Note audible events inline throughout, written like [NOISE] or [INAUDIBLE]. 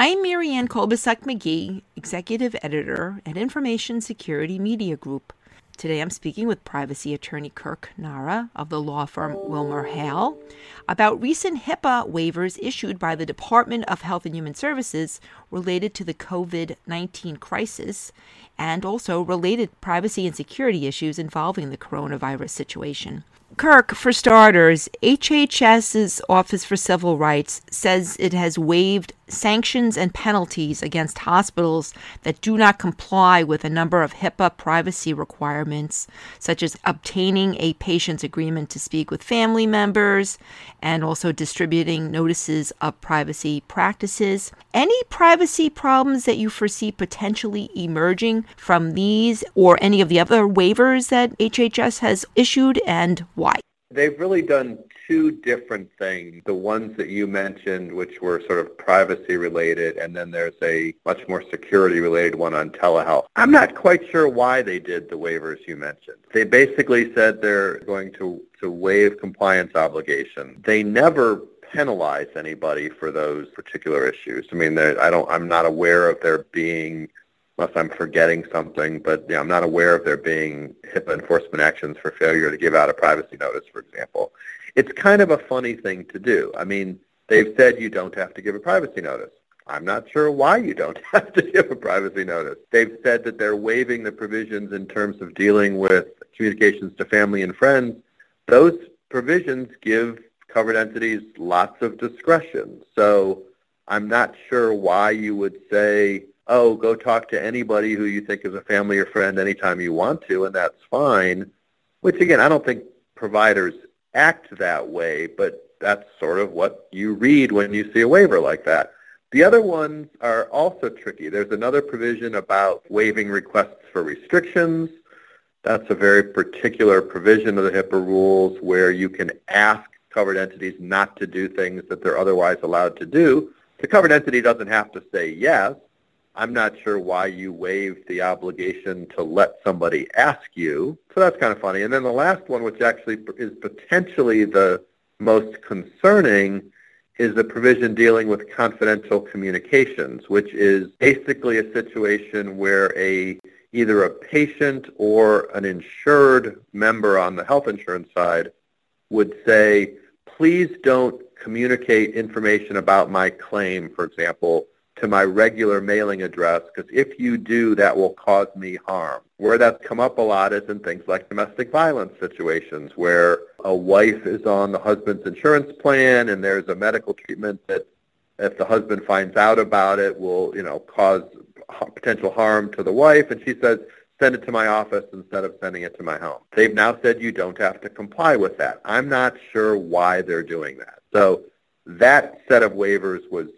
I'm Marianne Kolbasuk McGee, Executive Editor at Information Security Media Group. Today I'm speaking with privacy attorney Kirk Nahra of the law firm Wilmer Hale about recent HIPAA waivers issued by the Department of Health and Human Services related to the COVID 19 crisis and also related privacy and security issues involving the coronavirus situation. Kirk, for starters, HHS's Office for Civil Rights says it has waived sanctions and penalties against hospitals that do not comply with a number of HIPAA privacy requirements, such as obtaining a patient's agreement to speak with family members and also distributing notices of privacy practices. Any privacy problems that you foresee potentially emerging from these or any of the other waivers that HHS has issued and why? They've really done two different things. The ones that you mentioned, which were sort of privacy related, and then there's a much more security related one on telehealth. I'm not quite sure why they did the waivers you mentioned. They basically said they're going to, to waive compliance obligation. They never penalize anybody for those particular issues. I mean, I don't, I'm not aware of there being unless I'm forgetting something, but yeah, I'm not aware of there being HIPAA enforcement actions for failure to give out a privacy notice, for example. It's kind of a funny thing to do. I mean, they've said you don't have to give a privacy notice. I'm not sure why you don't [LAUGHS] have to give a privacy notice. They've said that they're waiving the provisions in terms of dealing with communications to family and friends. Those provisions give covered entities lots of discretion. So I'm not sure why you would say oh, go talk to anybody who you think is a family or friend anytime you want to, and that's fine. Which again, I don't think providers act that way, but that's sort of what you read when you see a waiver like that. The other ones are also tricky. There's another provision about waiving requests for restrictions. That's a very particular provision of the HIPAA rules where you can ask covered entities not to do things that they're otherwise allowed to do. The covered entity doesn't have to say yes, I'm not sure why you waived the obligation to let somebody ask you. So that's kind of funny. And then the last one, which actually is potentially the most concerning, is the provision dealing with confidential communications, which is basically a situation where a either a patient or an insured member on the health insurance side would say, please don't communicate information about my claim, for example, to my regular mailing address because if you do, that will cause me harm. Where that's come up a lot is in things like domestic violence situations where a wife is on the husband's insurance plan and there's a medical treatment that if the husband finds out about it will, you know, cause potential harm to the wife and she says, send it to my office instead of sending it to my home. They've now said you don't have to comply with that. I'm not sure why they're doing that. So that set of waivers was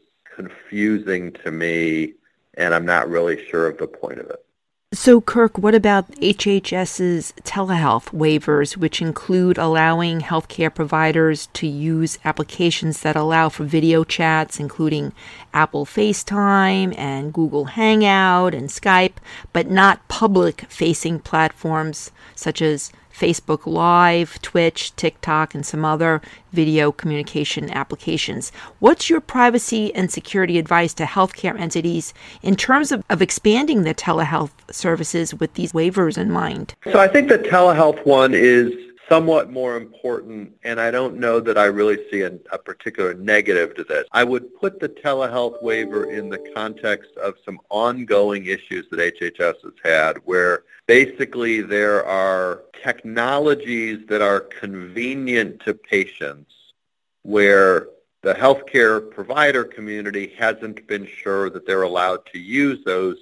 confusing to me, and I'm not really sure of the point of it. So, Kirk, what about HHS's telehealth waivers, which include allowing healthcare providers to use applications that allow for video chats, including Apple FaceTime and Google Hangout and Skype, but not public facing platforms such as Facebook Live, Twitch, TikTok, and some other video communication applications. What's your privacy and security advice to healthcare entities in terms of, of expanding the telehealth services with these waivers in mind? So I think the telehealth one is somewhat more important, and I don't know that I really see a, a, particular negative to this. I would put the telehealth waiver in the context of some ongoing issues that HHS has had where basically there are technologies that are convenient to patients where the healthcare provider community hasn't been sure that they're allowed to use those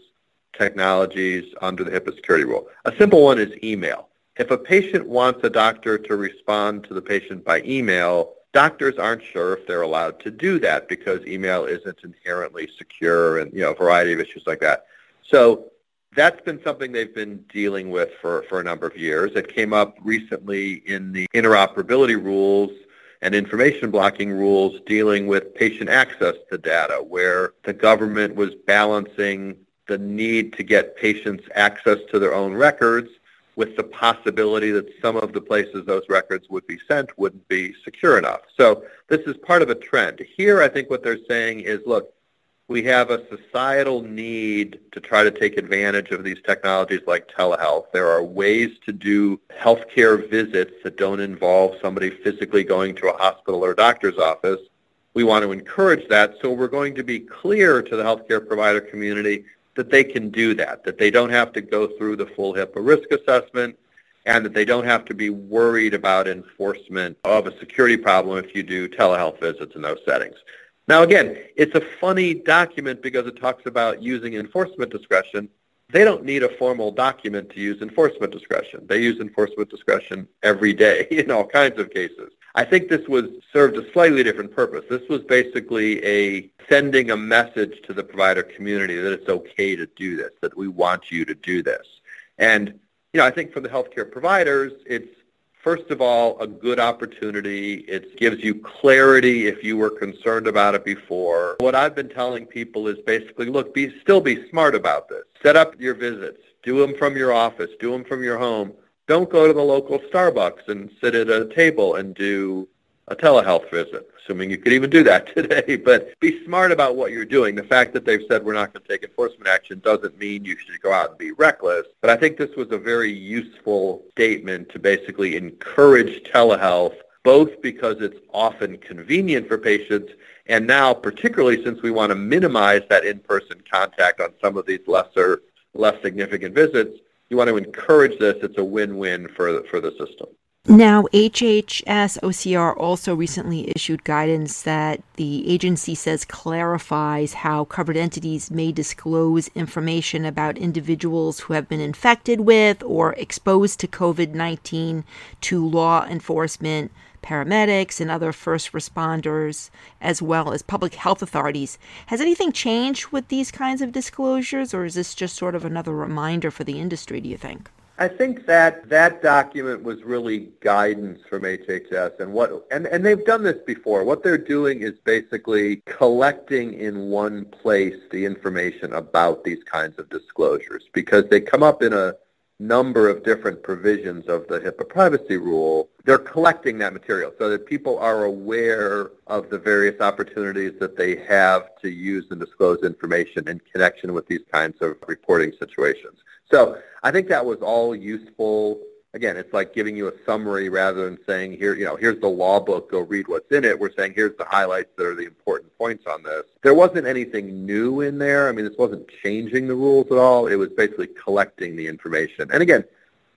technologies under the HIPAA security rule. A simple one is email. If a patient wants a doctor to respond to the patient by email, doctors aren't sure if they're allowed to do that because email isn't inherently secure and, you know, a variety of issues like that. So that's been something they've been dealing with for, for a number of years. It came up recently in the interoperability rules and information blocking rules dealing with patient access to data where the government was balancing the need to get patients access to their own records with the possibility that some of the places those records would be sent wouldn't be secure enough. So this is part of a trend. Here, I think what they're saying is, look, we have a societal need to try to take advantage of these technologies like telehealth. There are ways to do healthcare visits that don't involve somebody physically going to a hospital or a doctor's office. We want to encourage that, so we're going to be clear to the healthcare provider community that they can do that, that they don't have to go through the full HIPAA risk assessment, and that they don't have to be worried about enforcement of a security problem if you do telehealth visits in those settings. Now, again, it's a funny document because it talks about using enforcement discretion. They don't need a formal document to use enforcement discretion. They use enforcement discretion every day [LAUGHS] in all kinds of cases. I think this was served a slightly different purpose. This was basically a sending a message to the provider community that it's okay to do this, that we want you to do this. And, you know, I think for the healthcare providers, it's first of all, a good opportunity. It gives you clarity if you were concerned about it before. What I've been telling people is basically, look, be still be smart about this. Set up your visits. Do them from your office. Do them from your home. Don't go to the local Starbucks and sit at a table and do a telehealth visit, assuming you could even do that [LAUGHS] today. But be smart about what you're doing. The fact that they've said we're not going to take enforcement action doesn't mean you should go out and be reckless. But I think this was a very useful statement to basically encourage telehealth, both because it's often convenient for patients and now particularly since we want to minimize that in-person contact on some of these lesser, less significant visits, you want to encourage this. It's a win-win for, for the system. Now, HHS OCR also recently issued guidance that the agency says clarifies how covered entities may disclose information about individuals who have been infected with or exposed to COVID 19 to law enforcement, paramedics, and other first responders, as well as public health authorities. Has anything changed with these kinds of disclosures, or is this just sort of another reminder for the industry, do you think? I think that that document was really guidance from HHS and what and, and they've done this before. What they're doing is basically collecting in one place the information about these kinds of disclosures because they come up in a number of different provisions of the HIPAA privacy rule, they're collecting that material so that people are aware of the various opportunities that they have to use and disclose information in connection with these kinds of reporting situations. So I think that was all useful. Again, it's like giving you a summary rather than saying here, you know, here's the law book, go read what's in it. We're saying here's the highlights that are the important points on this. There wasn't anything new in there. I mean, this wasn't changing the rules at all. It was basically collecting the information. And again,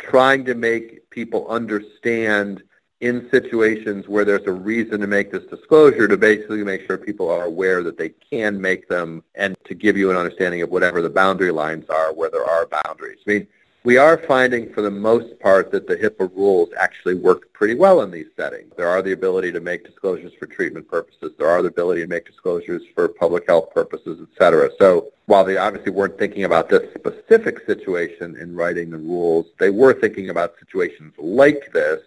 trying to make people understand in situations where there's a reason to make this disclosure to basically make sure people are aware that they can make them and to give you an understanding of whatever the boundary lines are where there are boundaries. I mean, we are finding for the most part that the HIPAA rules actually work pretty well in these settings. There are the ability to make disclosures for treatment purposes. There are the ability to make disclosures for public health purposes, et cetera. So while they obviously weren't thinking about this specific situation in writing the rules, they were thinking about situations like this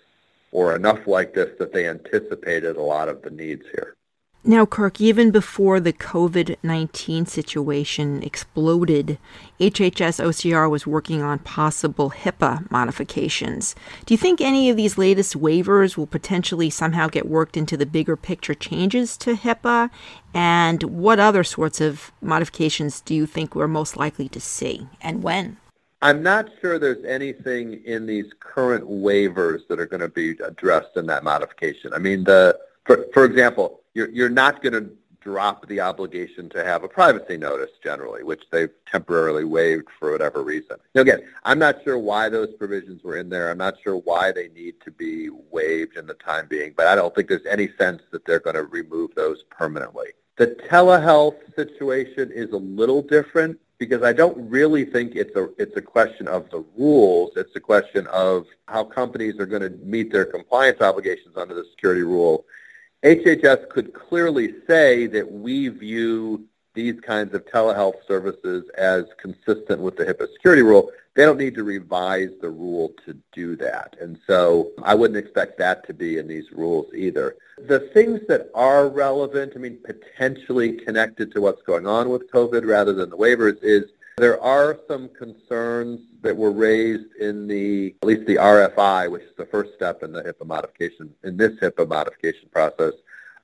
or enough like this that they anticipated a lot of the needs here. Now, Kirk, even before the COVID 19 situation exploded, HHS OCR was working on possible HIPAA modifications. Do you think any of these latest waivers will potentially somehow get worked into the bigger picture changes to HIPAA? And what other sorts of modifications do you think we're most likely to see, and when? I'm not sure there's anything in these current waivers that are going to be addressed in that modification. I mean, the for, for example, you're, you're not going to drop the obligation to have a privacy notice generally, which they've temporarily waived for whatever reason. Now, again, I'm not sure why those provisions were in there. I'm not sure why they need to be waived in the time being, but I don't think there's any sense that they're going to remove those permanently. The telehealth situation is a little different because I don't really think it's a it's a question of the rules. It's a question of how companies are going to meet their compliance obligations under the security rule. HHS could clearly say that we view these kinds of telehealth services as consistent with the HIPAA security rule. They don't need to revise the rule to do that. And so I wouldn't expect that to be in these rules either. The things that are relevant, I mean, potentially connected to what's going on with COVID rather than the waivers is there are some concerns that were raised in the, at least the RFI, which is the first step in the HIPAA modification, in this HIPAA modification process,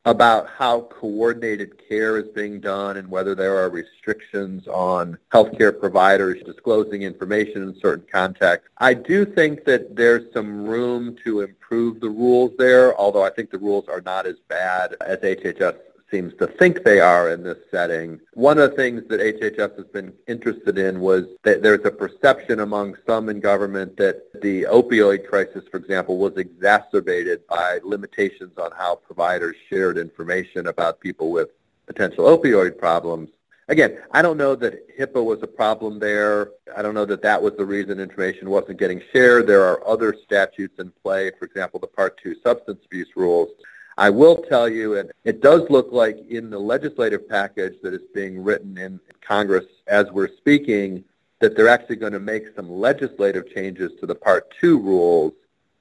about how coordinated care is being done and whether there are restrictions on healthcare providers disclosing information in certain contexts. I do think that there's some room to improve the rules there, although I think the rules are not as bad as HHS seems to think they are in this setting. One of the things that HHS has been interested in was that there's a perception among some in government that the opioid crisis, for example, was exacerbated by limitations on how providers shared information about people with potential opioid problems. Again, I don't know that HIPAA was a problem there. I don't know that that was the reason information wasn't getting shared. There are other statutes in play, for example, the Part 2 substance abuse rules I will tell you, and it does look like in the legislative package that is being written in Congress as we're speaking, that they're actually going to make some legislative changes to the Part 2 rules.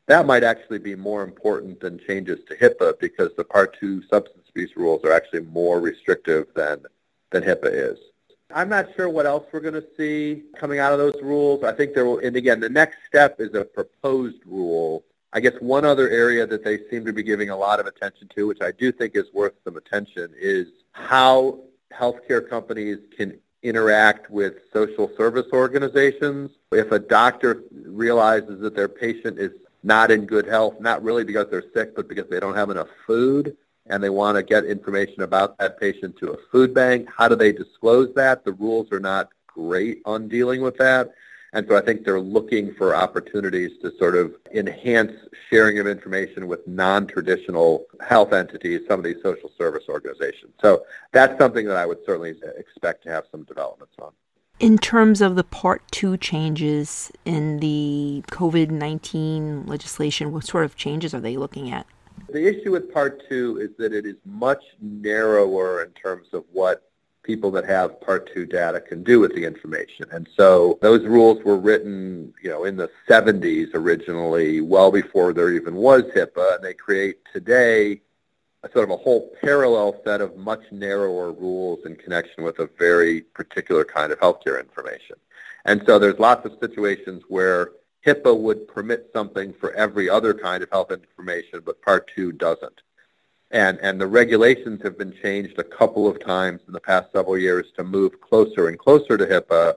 That might actually be more important than changes to HIPAA because the Part 2 substance abuse rules are actually more restrictive than, than HIPAA is. I'm not sure what else we're going to see coming out of those rules. I think there will, and again, the next step is a proposed rule I guess one other area that they seem to be giving a lot of attention to, which I do think is worth some attention, is how healthcare companies can interact with social service organizations. If a doctor realizes that their patient is not in good health, not really because they're sick, but because they don't have enough food, and they want to get information about that patient to a food bank, how do they disclose that? The rules are not great on dealing with that. And so I think they're looking for opportunities to sort of enhance sharing of information with non-traditional health entities, some of these social service organizations. So that's something that I would certainly expect to have some developments on. In terms of the Part 2 changes in the COVID 19 legislation, what sort of changes are they looking at? The issue with Part 2 is that it is much narrower in terms of what people that have Part 2 data can do with the information. And so those rules were written, you know, in the 70s originally, well before there even was HIPAA, and they create today a sort of a whole parallel set of much narrower rules in connection with a very particular kind of healthcare information. And so there's lots of situations where HIPAA would permit something for every other kind of health information, but Part 2 doesn't. And, and the regulations have been changed a couple of times in the past several years to move closer and closer to HIPAA,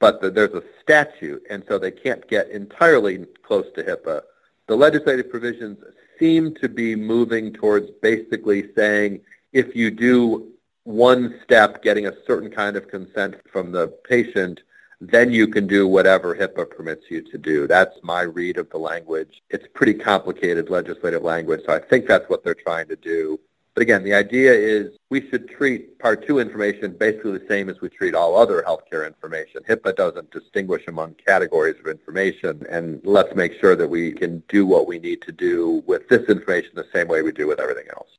but the, there's a statute, and so they can't get entirely close to HIPAA. The legislative provisions seem to be moving towards basically saying if you do one step, getting a certain kind of consent from the patient, then you can do whatever HIPAA permits you to do. That's my read of the language. It's pretty complicated legislative language, so I think that's what they're trying to do. But again, the idea is we should treat Part 2 information basically the same as we treat all other healthcare information. HIPAA doesn't distinguish among categories of information, and let's make sure that we can do what we need to do with this information the same way we do with everything else.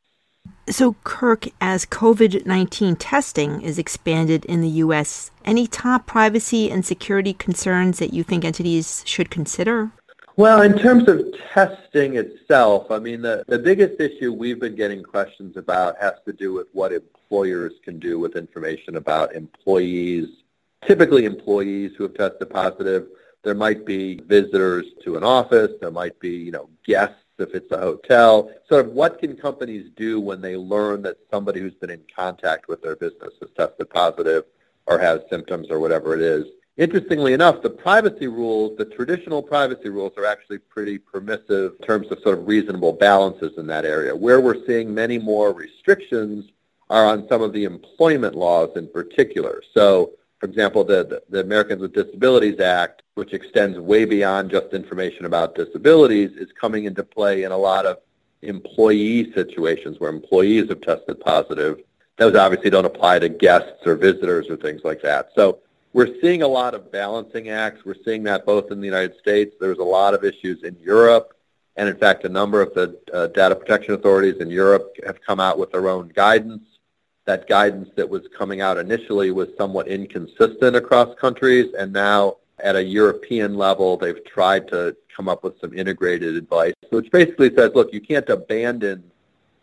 So, Kirk, as COVID 19 testing is expanded in the U.S., any top privacy and security concerns that you think entities should consider? Well, in terms of testing itself, I mean, the, the biggest issue we've been getting questions about has to do with what employers can do with information about employees, typically employees who have tested positive. There might be visitors to an office. There might be, you know, guests if it's a hotel. Sort of what can companies do when they learn that somebody who's been in contact with their business has tested positive or has symptoms or whatever it is. Interestingly enough, the privacy rules, the traditional privacy rules are actually pretty permissive in terms of sort of reasonable balances in that area. Where we're seeing many more restrictions are on some of the employment laws in particular. So for example, the, the Americans with Disabilities Act, which extends way beyond just information about disabilities, is coming into play in a lot of employee situations where employees have tested positive. Those obviously don't apply to guests or visitors or things like that. So we're seeing a lot of balancing acts. We're seeing that both in the United States. There's a lot of issues in Europe. And in fact, a number of the uh, data protection authorities in Europe have come out with their own guidance that guidance that was coming out initially was somewhat inconsistent across countries, and now at a European level, they've tried to come up with some integrated advice, which basically says, look, you can't abandon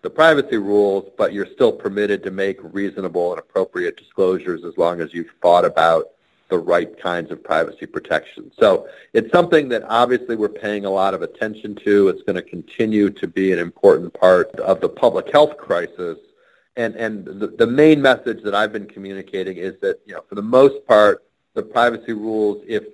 the privacy rules, but you're still permitted to make reasonable and appropriate disclosures as long as you've thought about the right kinds of privacy protection. So it's something that obviously we're paying a lot of attention to. It's going to continue to be an important part of the public health crisis. And, and the, the main message that I've been communicating is that, you know, for the most part, the privacy rules, if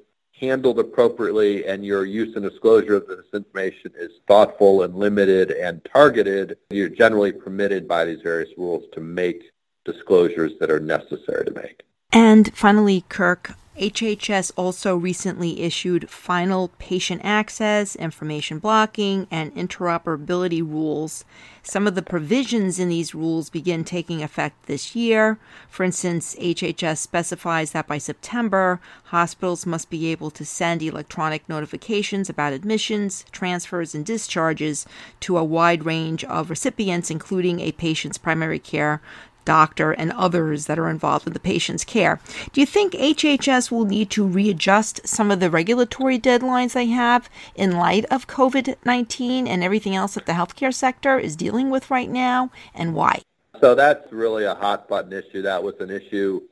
handled appropriately and your use and disclosure of this information is thoughtful and limited and targeted, you're generally permitted by these various rules to make disclosures that are necessary to make. And finally, Kirk, HHS also recently issued final patient access, information blocking, and interoperability rules. Some of the provisions in these rules begin taking effect this year. For instance, HHS specifies that by September, hospitals must be able to send electronic notifications about admissions, transfers, and discharges to a wide range of recipients, including a patient's primary care doctor, and others that are involved in the patient's care. Do you think HHS will need to readjust some of the regulatory deadlines they have in light of COVID 19 and everything else that the healthcare sector is dealing with right now, and why? So that's really a hot button issue. That was an issue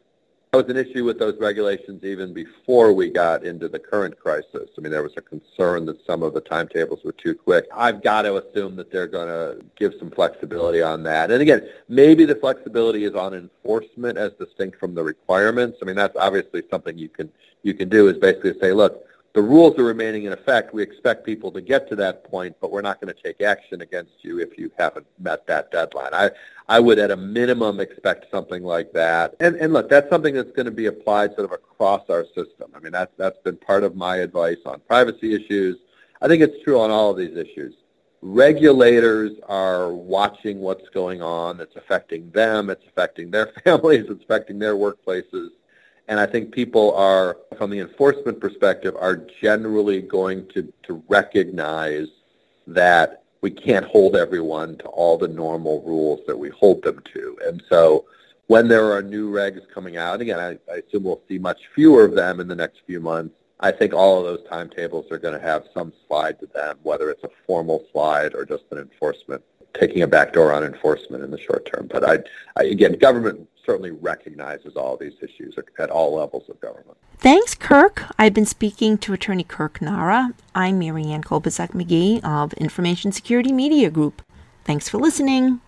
that was an issue with those regulations even before we got into the current crisis. I mean, there was a concern that some of the timetables were too quick. I've got to assume that they're going to give some flexibility on that. And again, maybe the flexibility is on enforcement as distinct from the requirements. I mean, that's obviously something you can you can do is basically say, look, the rules are remaining in effect. We expect people to get to that point, but we're not going to take action against you if you haven't met that deadline. I, I would at a minimum expect something like that. And, and look, that's something that's going to be applied sort of across our system. I mean, that's, that's been part of my advice on privacy issues. I think it's true on all of these issues. Regulators are watching what's going on. It's affecting them. It's affecting their [LAUGHS] families. It's affecting their workplaces. And I think people are, from the enforcement perspective, are generally going to, to recognize that we can't hold everyone to all the normal rules that we hold them to. And so when there are new regs coming out, again, I, I assume we'll see much fewer of them in the next few months, I think all of those timetables are going to have some slide to them, whether it's a formal slide or just an enforcement, taking a backdoor on enforcement in the short term. But I, I again, government certainly recognizes all these issues at all levels of government. Thanks, Kirk. I've been speaking to Attorney Kirk Nahra. I'm Marianne Kolbasuk McGee of Information Security Media Group. Thanks for listening.